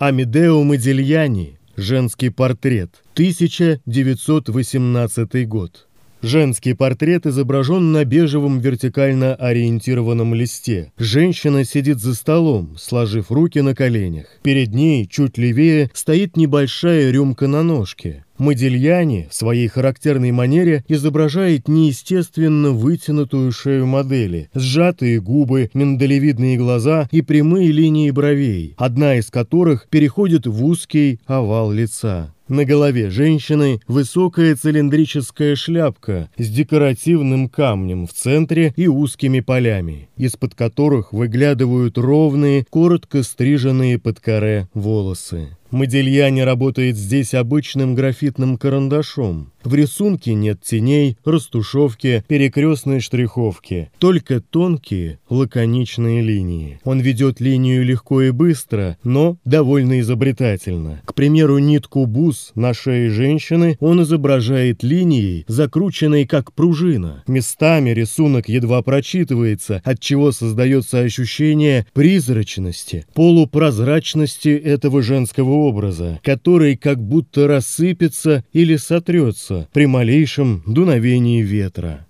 Амедео Модильяни. Женский портрет. 1918 год. Женский портрет изображен на бежевом вертикально ориентированном листе. Женщина сидит за столом, сложив руки на коленях. Перед ней, чуть левее, стоит небольшая рюмка на ножке. Модильяни в своей характерной манере изображает неестественно вытянутую шею модели, сжатые губы, миндалевидные глаза и прямые линии бровей, одна из которых переходит в узкий овал лица. На голове женщины высокая цилиндрическая шляпка с декоративным камнем в центре и узкими полями, из-под которых выглядывают ровные, коротко стриженные под коре волосы. Модельяне работает здесь обычным графитным карандашом. В рисунке нет теней, растушевки, перекрестной штриховки, только тонкие, лаконичные линии. Он ведет линию легко и быстро, но довольно изобретательно. К примеру, нитку бус на шее женщины он изображает линией, закрученной как пружина. Местами рисунок едва прочитывается, от чего создается ощущение призрачности, полупрозрачности этого женского образа, который как будто рассыпется или сотрется при малейшем дуновении ветра.